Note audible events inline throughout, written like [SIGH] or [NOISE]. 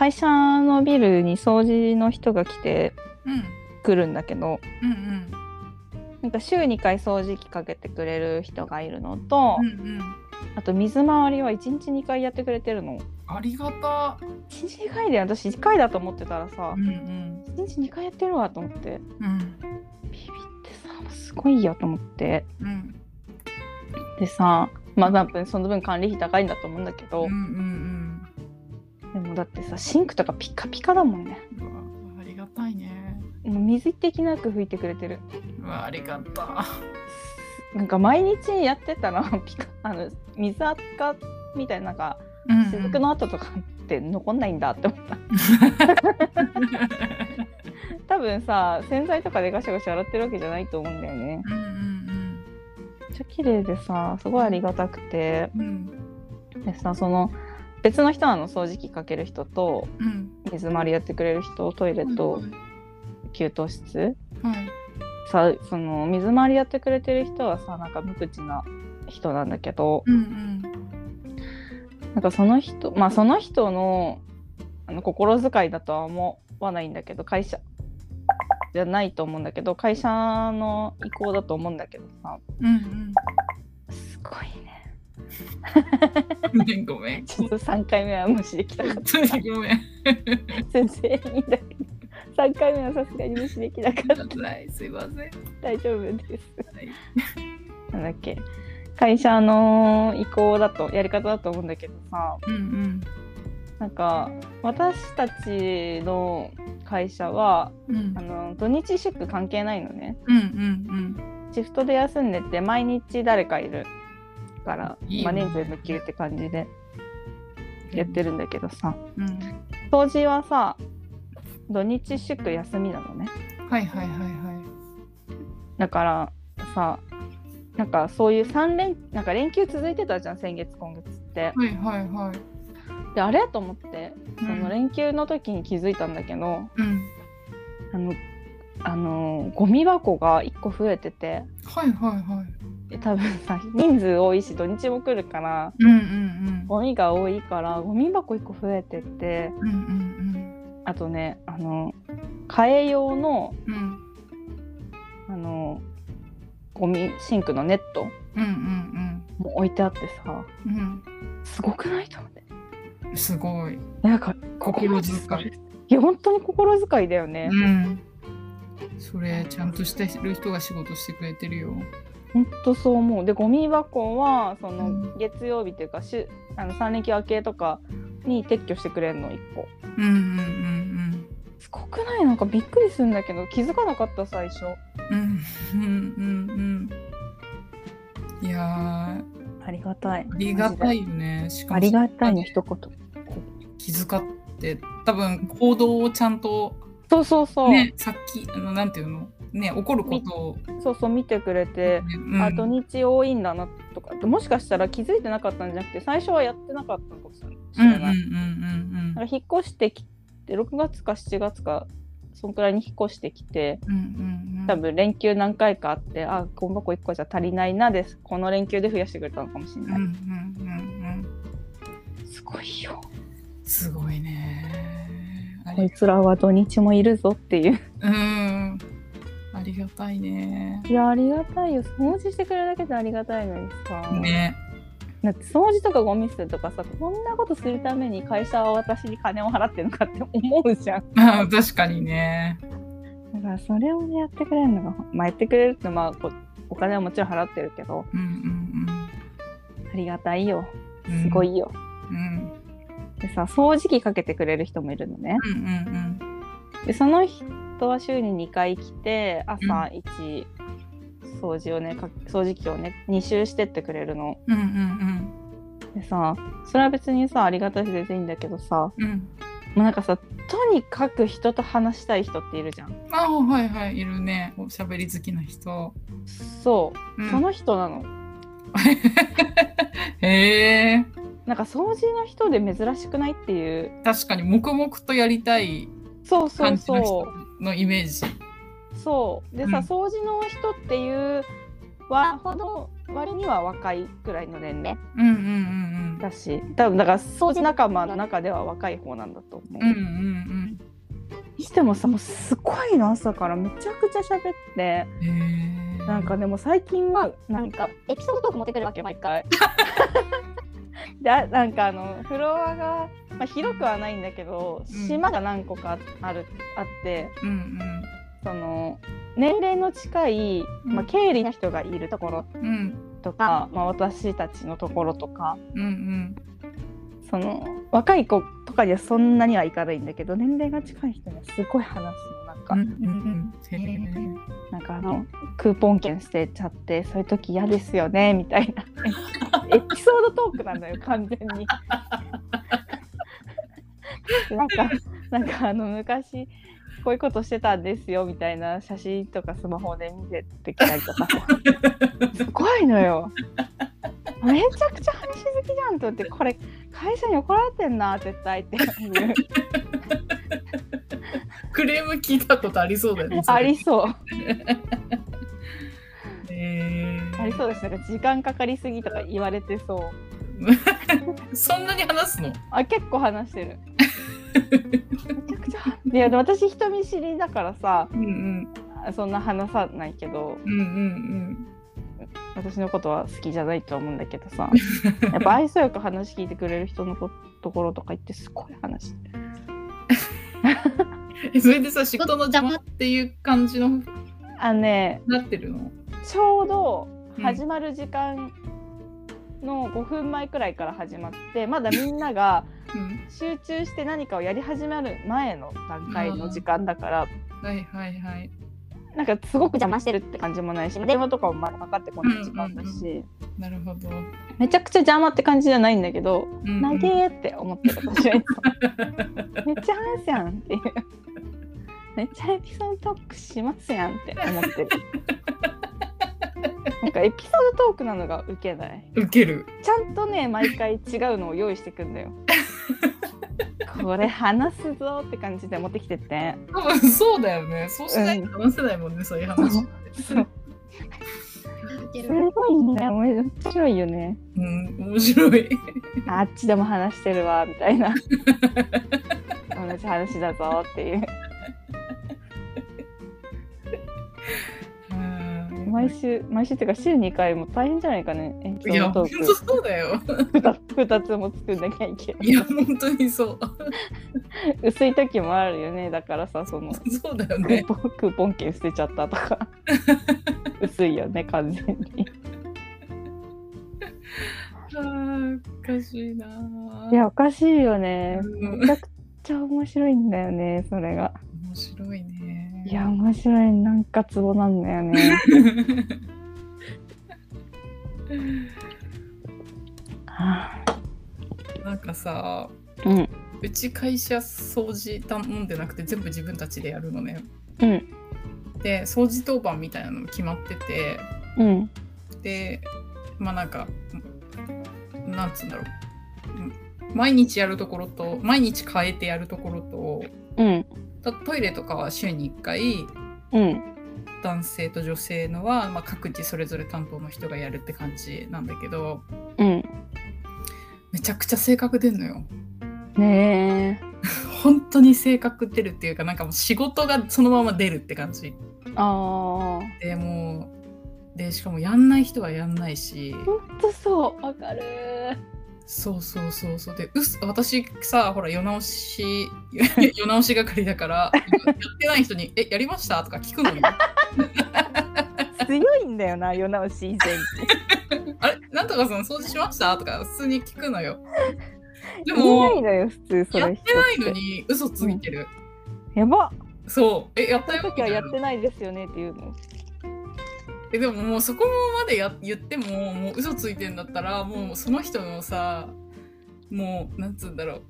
会社のビルに掃除の人が来てうん。来るんだけどうんうん。なんか週2回掃除機かけてくれる人がいるのと、うんうん。あと水回りは1日2回やってくれてるの。ありがた。1日2回で私1回だと思ってたらさうんうん。1日2回やってるわと思って。うん。ビビってさすごいよと思って。うん。でさまあ多分その分管理費高いんだと思うんだけど、うんうんでもだってさシンクとかピカピカだもんね。わありがたいね。もう水的なく拭いてくれてる。うわありがた。なんか毎日やってたらピカあの水垢みたいななんかうん雫の跡とかって残んないんだって思った。[LAUGHS] 多分さ洗剤とかでガシャガシャ洗ってるわけじゃないと思うんだよね。うんうんめっちゃ綺麗でさすごいありがたくて。うんうん。でさその別の人なの掃除機かける人とうん。水回りやってくれる人トイレと給湯室。はい。さその水回りやってくれてる人はさなんか無口な人なんだけどうんうん。なんかその人まあその人のあの心遣いだとは思わないんだけど会社じゃないと思うんだけど会社の意向だと思うんだけどさうんすごい [LAUGHS] ごめん。ちょっと3回目は無視できたかっ本当にごめん。た先生にだけ。ど3回目はさすがに無視できなかった。はい。すいません。はい大丈夫です。なんだっけ。会社の意向だとやり方だと思うんだけどさ。うんうん。なんか私たちの会社はうん。あの土日祝関係ないのね。うんうん。シフトで休んでて毎日誰かいるからまあ、年中無休って感じでやってるんだけどさ。うん。掃除はさ土日祝休みなのね。はいはいはいはだからさなんかそういう3連なんか連休続いてたじゃん先月今月って。いはいはいはい。であれと思ってうん。その連休の時に気づいたんだけど、うん。あのあのゴミ箱が1個増えてて。はいはいはい。で多分さ人数多いし土日も来るからうんうんゴミが多いからゴミ箱1個増えててうんうんうん。あとねあの替え用のうん。うんあのゴミシンクのネットうんうんも置いてあってさうん。すごくないと思って。うんすごい。なんか心遣い。いや本当に心遣いだよね、うん。それちゃんとしてる人が仕事してくれてるよ本当そう思う。でゴミ箱はそうのん。月曜日っていうかしあの3連休明けとかに撤去してくれるの1個。うんうんうんすごくない？なんかびっくりするんだけど気づかなかった最初。うんうんうんうんいやー。ありがたい。ありがたいよね。しかもありがたいの一言。気遣って。多分行動をちゃんとそうそうそう、ねさっきあのなんていうの？ね起こること。を、そうそう見てくれて、うん。あ土日多いんだなとか。もしかしたら気づいてなかったんじゃなくて最初はやってなかったのかもしれない、引っ越してきて6月か7月かそんくらいに引っ越してきて多分連休何回かあってあゴミ箱1個じゃ足りないなです。この連休で増やしてくれたのかもしれない、うんうんうんすごいよ。うんすごいね。あこいりつらは土日もいるぞっていう。うんありがたいね。いやありがたいよ。掃除してくれるだけでありがたいのにさ、ね。だって掃除とかゴミ捨てとかさこんなことするために会社は私に金を払ってるのかって思うじゃん。あ [LAUGHS] 確かにね。だからそれをねやってくれるのがまあやってくれるってまあこお金はもちろん払ってるけど。うんうんありがたいよ。うん。すごいよ、うん。でさ掃除機かけてくれる人もいるのね。うんうん。でその人は週に2回来て朝1掃除をねか掃除機をね2周してってくれるの。うんうんうん。でさそれは別にさありがたいし全然いいんだけどさうん。うんもうなんかさとにかく人と話したい人っているじゃん。あはいはい。いるね。おしゃべり好きな人、そう、うん。その人なの。[LAUGHS] へえ。なんか掃除の人で珍しくないっていう。確かに黙々とやりたいそうそう感じのそ人のイメージ。うそう。でさ、うん。掃除の人っていうはほど割割には若いくらいの年齢うんうんうんだし多分だから掃除仲間の中では若い方なんだと思う。うんうんうん。にしてもさもうすごいの朝からめちゃくちゃ喋って。なんかでも最近はなんかエピソードトーク持ってくるわけよ毎回。[LAUGHS] であなんかあのフロアが、まあ、広くはないんだけどうん。島が何個かあるあってうんうん。その年齢の近い、まあ、経理の人がいるところうん。とか、まあ、私たちのところとか。うんうん。その若い子とかにはそんなにはいかないんだけど年齢が近い人にはすごい話すのなんか、うんうん。へえなんかあのクーポン券捨てちゃってそういう時嫌ですよねみたいな。[LAUGHS] エピソードトークなんだよ完全に。[LAUGHS] なんかなんかあの昔こういうことしてたんですよみたいな写真とかスマホで見せてきたりとか。[LAUGHS] すごいのよ。めちゃくちゃ話好きじゃんと思ってこれ会社に怒られてんな絶対っていう。[LAUGHS] クレーム聞いたことありそうだよねありそう。へえありそうです。なんか時間かかりすぎとか言われてそう。そんなに話すの？あ結構話してるめちゃくちゃいや私人見知りだからさうんうん。そんな話さないけどうんうん私のことは好きじゃないとは思うんだけどさ [LAUGHS] やっぱ愛想よく話聞いてくれる人のこところとか行ってすごい話 [LAUGHS] それでさ仕事の邪魔っていう感じのあのね。なってるの？ちょうど始まる時間の5分前くらいから始まってまだみんながうん。集中して何かをやり始める前の段階の時間だからはいはいはい。なんかすごく邪魔してるって感じもないし電話とかもまだかかってこない時間だし、なるほど、めちゃくちゃ邪魔って感じじゃないんだけどうんうん「投げ!」って思ってる私はめっちゃ話すやんっていう。めっちゃエピソードトークしますやんって思ってる [LAUGHS] なんかエピソードトークなのがウケない？受ける。ちゃんとね毎回違うのを用意してくんだよ。[LAUGHS] これ話すぞって感じで持ってきてて。多分そうだよね。そうしないと話せないもんね、そういう話そう。すごいね面白いよね。うん面白い。あっちでも話してるわみたいな。同じ話だぞっていう。うん毎週毎週っていうか週2回も大変じゃないかね。エピいやソードトー本当そうだよ。ク 2, つも作んなきゃいけない。いや本当にそう。[LAUGHS] 薄い時もあるよね。だからさそのそうだよクーねポンクーポン券捨てちゃったとか。[LAUGHS] 薄いよね完全に。あーおかしいな。いやおかしいよね。うん。めちゃくちゃ面白いんだよねそれが。面白いねいや面白い。なんかツボなんだよね。は [LAUGHS] あなんかさうん。うち会社掃除頼んでなくて全部自分たちでやるのね。うん。で掃除当番みたいなのも決まってて。うん。でまあなんかなんつうんだろう。うん毎日やるところと毎日変えてやるところとうん。たトイレとかは週に1回。うん。男性と女性のは、まあ、各自それぞれ担当の人がやるって感じなんだけど。うん。めちゃくちゃ性格出んのよ。ねえ。[LAUGHS] 本当に性格出るっていうかなんかもう仕事がそのまま出るって感じ。ああでもうでしかもやんない人はやんないし。ほんとそう。わかるそうそうそうそうでうす私さほら世直し [LAUGHS] 世直し係だからやってない人に「えやりました?」とか聞くのよ。強いんだよな世直し以前に [LAUGHS] あれ？なんとかさん掃除しました？とか普通に聞くのよ。でもやっれてないのに嘘ついてる。やばそう。え、やったよ時はやっみてないですよねっていうのえでももうそこまでや言っても、もう嘘ついてんだったら、もうその人のさ、もう、なんつうんだろ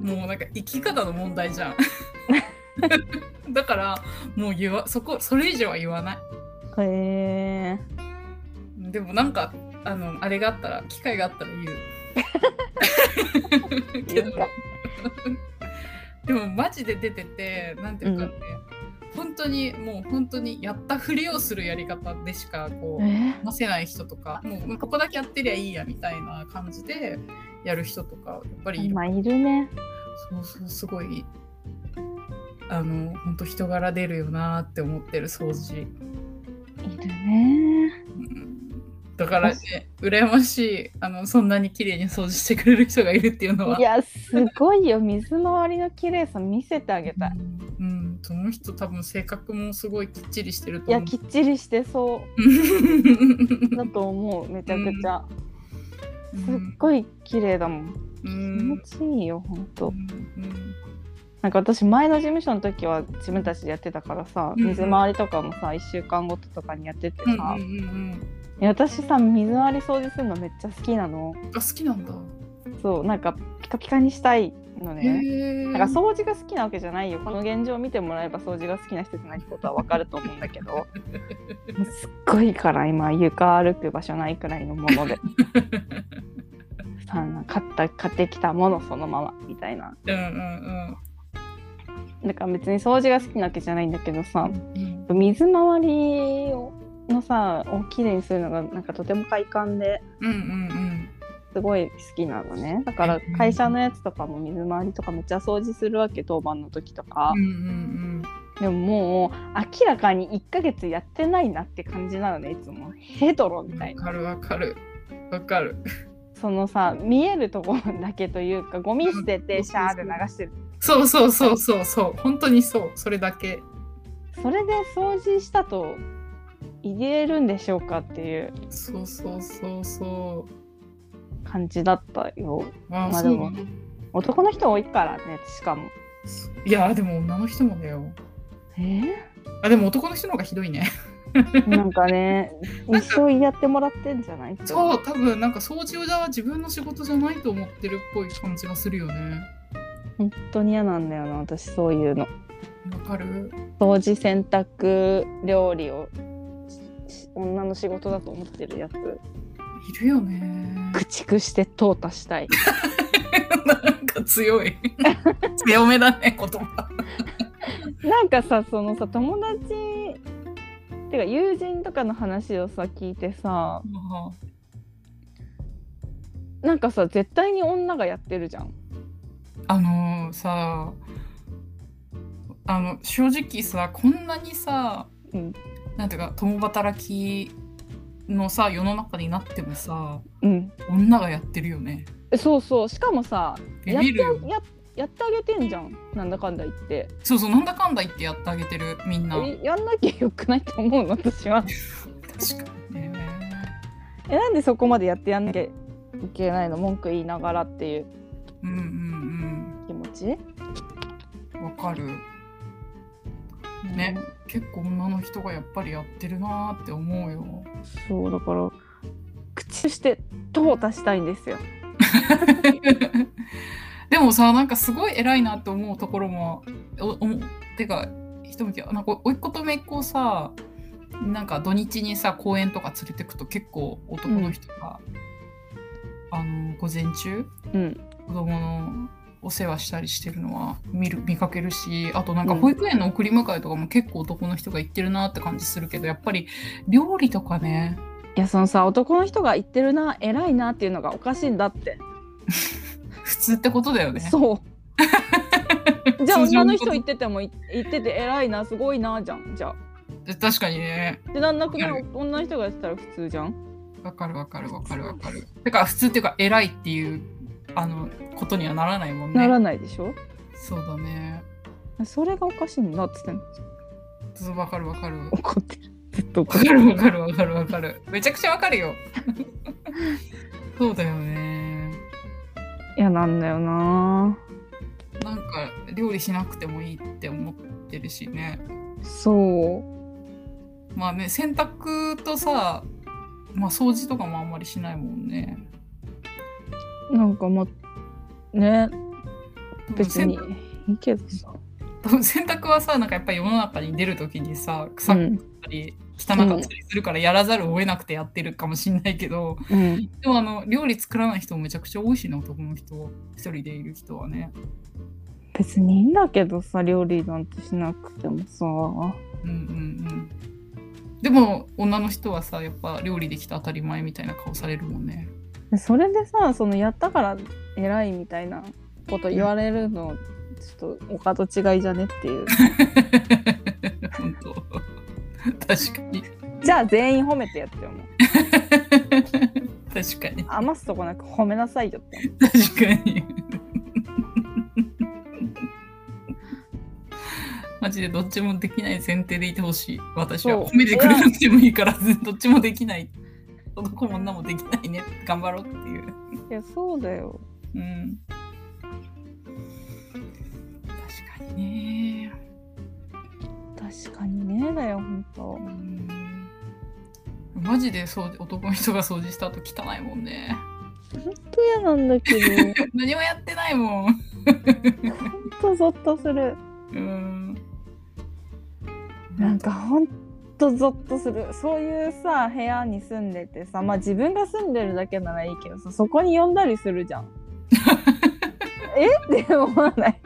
う。もうなんか生き方の問題じゃん。[LAUGHS] だから、もう言わ、そこ、それ以上は言わない。へえでもなんか、あの、あれがあったら、機会があったら言う。[LAUGHS] けど [LAUGHS] でもマジで出ててなんていうかね、本当にもう本当にやったふりをするやり方でしかこうえ？話せない人とかもうここだけやってりゃいいやみたいな感じでやる人とかやっぱりいる今いるね。そうそうすごいあの本当人柄出るよなって思ってる掃除、いるね。うんだからね羨ましいあのそんなに綺麗に掃除してくれる人がいるっていうのはいや、すごいよ。水回りの綺麗さ見せてあげたい。うん、うんその人多分性格もすごいきっちりしてるといや、思うきっちりしてそう [LAUGHS] だと思う。めちゃくちゃ。すっごい綺麗だもん。気うん持ちいいよ、ほんと。うんなんか私、前の事務所の時は自分たちでやってたからさ、うんうん水回りとかもさ、1週間ごととかにやっててさ、うんうんうんうんいや私さ、水回り掃除するのめっちゃ好きなの。あ好きなんだ。そう、なんかピカピカにしたいのね。へえ。なんか掃除が好きなわけじゃないよ。この現状を見てもらえば掃除が好きな人じゃないってことはわかると思うんだけど、すっごいから今床歩く場所ないくらいのもので、さあ買った買ってきたものそのままみたいな。うんうんだから別に掃除が好きなわけじゃないんだけどさ、うん。水回りをのさをきれいにするのがなんかとても快感でうんうんすごい好きなのねだから会社のやつとかも水回りとかめっちゃ掃除するわけ当番の時とかうん。うんうんでももう明らかに1ヶ月やってないなって感じなのねいつもヘドロみうん。たいなわかるわかる。わかる。そのさ見えるところだけというかゴミ捨ててシャーで流してるそうそうそうそうそう。本当にそう。それだけ。それで掃除したと言えるんでしょうかっていうそうそうそうそ感じだったよう。あ、まあでもそうなの男の人多いからねしかもいやでも女の人もだよ。えあでも男の人の方がひどいね。ー、[LAUGHS] なんかね [LAUGHS] 一生やってもらってんじゃない？そう多分なんか掃除は自分の仕事じゃないと思ってるっぽい感じがするよね。本当に嫌なんだよな私そういうのわかる？掃除洗濯料理を女の仕事だと思ってるやついるよね。駆逐して淘汰したい [LAUGHS] なんか強い。[LAUGHS] 強めだね言葉。[LAUGHS] なんかさそのさ友達てか友人とかの話をさ聞いてさなんかさ絶対に女がやってるじゃんあのさあの正直さこんなにさ、うんなんていうか共働きのさ世の中になってもさうん。女がやってるよね。そうそう。しかもさやってややってあげてんじゃん。なんだかんだ言って。そうそうなんだかんだ言ってやってあげてるみんな。えやんなきゃよくないと思うの私は。[LAUGHS] 確かにね。えなんでそこまでやってやんなきゃいけないの？文句言いながらっていう。うんうん気持ち？うんわかる。ね。結構女の人がやっぱりやってるなーって思うよ。そうだから口して淘汰したいんですよ。[LAUGHS] でもさなんかすごい偉いなって思うところもおおてか人向きなんかおいっ子とめいっ子をさなんか土日にさ公園とか連れてくと結構男の人が、あの午前中うん。子供のお世話したりしてるのは見る見かけるしあとなんかうん。保育園の送り迎えとかも結構男の人が行ってるなって感じするけどやっぱり料理とかね。いやそのさ男の人が言ってるな偉いなっていうのがおかしいんだって。[LAUGHS] 普通ってことだよね。そう。[LAUGHS] じゃあ女の人言っててもい言ってて偉いなすごいなじゃん。じゃ確かにね。あでなんなくなる。女の人がやってたら普通じゃん。わかるわかるわかるわかる。てか普通っていうか偉いっていうあのことにはならないもんね。ならないでしょ？そうだね。それがおかしいんだっつってんの？そうわかるわかる。わ怒ってるずっと怒っかてるるわかるわかるわかる。めちゃくちゃわかるよ。そうだよね。嫌なんだよななんか料理しなくてもいいって思ってるしね。そうまあね洗濯とさ、まあ掃除とかもあんまりしないもんね。なんかまね別にいいけどさ。洗濯はさなんかやっぱり世の中に出る時にさ臭かったり、汚かったりするからやらざるを得なくてやってるかもしんないけど、うん。でもあの料理作らない人もめちゃくちゃ多いしね男の人一人でいる人はね。別にいいんだけどさ料理なんてしなくてもさ。うんうんうん。でも女の人はさやっぱ料理できた当たり前みたいな顔されるもんねそれでさそのやったから偉いみたいなこと言われるの、ちょっと他と違いじゃね？っていう。本当。確かに。じゃあ全員褒めてやってよもう。確かに。余すとこなく褒めなさいよって。確かに。マジでどっちもできない前提でいてほしい。私は褒めてくれなくてもいいから [LAUGHS] どっちもできない男も女もできないね。頑張ろうっていう。いやそうだよ。うん。確かにね。確かにねだよほんとうん。マジで掃除男の人が掃除した後汚いもんね。ほんと嫌なんだけど。[LAUGHS] 何もやってないもん。ほんとゾッとする。うん。なんかほんとゾッとする。そういうさ部屋に住んでてさまあ自分が住んでるだけならいいけどさそこに呼んだりするじゃん。[LAUGHS] え？って思わない？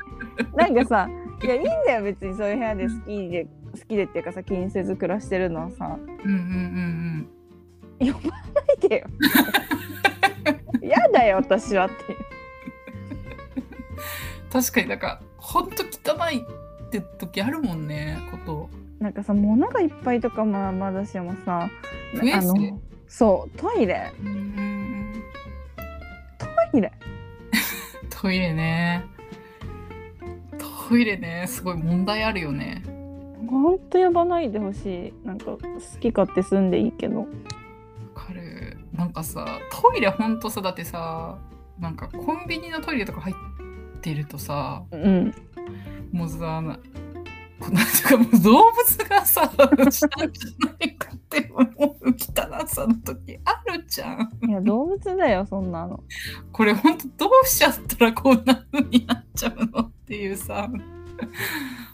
なんかさ [LAUGHS] いやいいんだよ別にそういう部屋で好きで好きでっていうかさ気にせず暮らしてるのはさ。うんうんうん。呼ばないでよ。[LAUGHS] 嫌だよ私はっていう。確かになんかほんと汚いって時あるもんねことなんかさ物がいっぱいとかまあまだしもさあのそうトイレ。うん。トイレ。[LAUGHS] トイレね。トイレね。すごい問題あるよね。ほんと呼ばないでほしい。なんか好き勝手住んでいいけど。わかる。なんかさトイレほんとさだってさなんかコンビニのトイレとか入ってるとさうん。もうさなんかもう動物がさ [LAUGHS] したんじゃないかって思う汚さの時あるじゃんいや動物だよそんなのこれほんとどうしちゃったらこんな風になっちゃうのっていうさ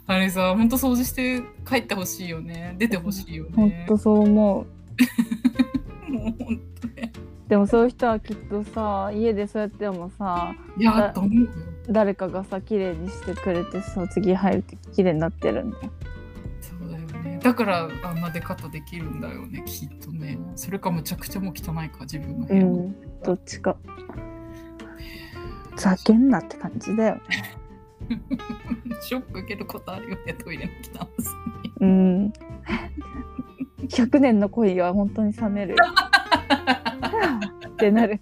あれさほんと掃除して帰ってほしいよね出てほしいよほんとそう思もうほんとねでもそういう人はきっとさ家でそうやってもさいやと思うよ誰かがさ綺麗にしてくれてさ次入ると綺麗になってるんだよ。そうだよね。だからあんな出方できるんだよねきっとね。それかむちゃくちゃもう汚いか自分の部屋も、うんどっちか。ざけんなって感じだよ。ね [LAUGHS] ショック受けることあるよねトイレの汚さに。うん。[LAUGHS] 100年の恋は本当に冷めるよ。[LAUGHS] ってなる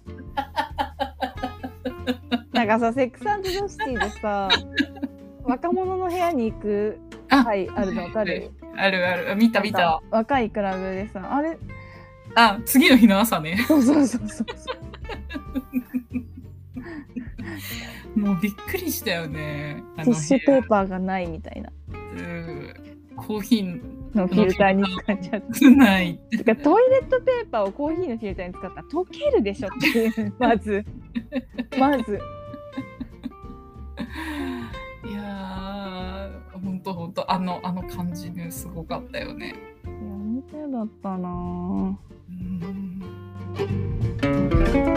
なんかさセックスザシティでさ [LAUGHS] 若者の部屋に行くあ回あるの分かる？あるある。あ見た見た。若いクラブでさあれ？あ次の日の朝ね。そうそうそうそう。もうびっくりしたよね。あティッシュペーーパーがないみたいな。コーヒーのフィルターに使っちゃって。な [LAUGHS] いてかトイレットペーパーをコーヒーのフィルターに使ったら溶けるでしょっていう。まず。まずーほんとほんとあのあの感じねすごかったよね。いや本当やだったなぁうん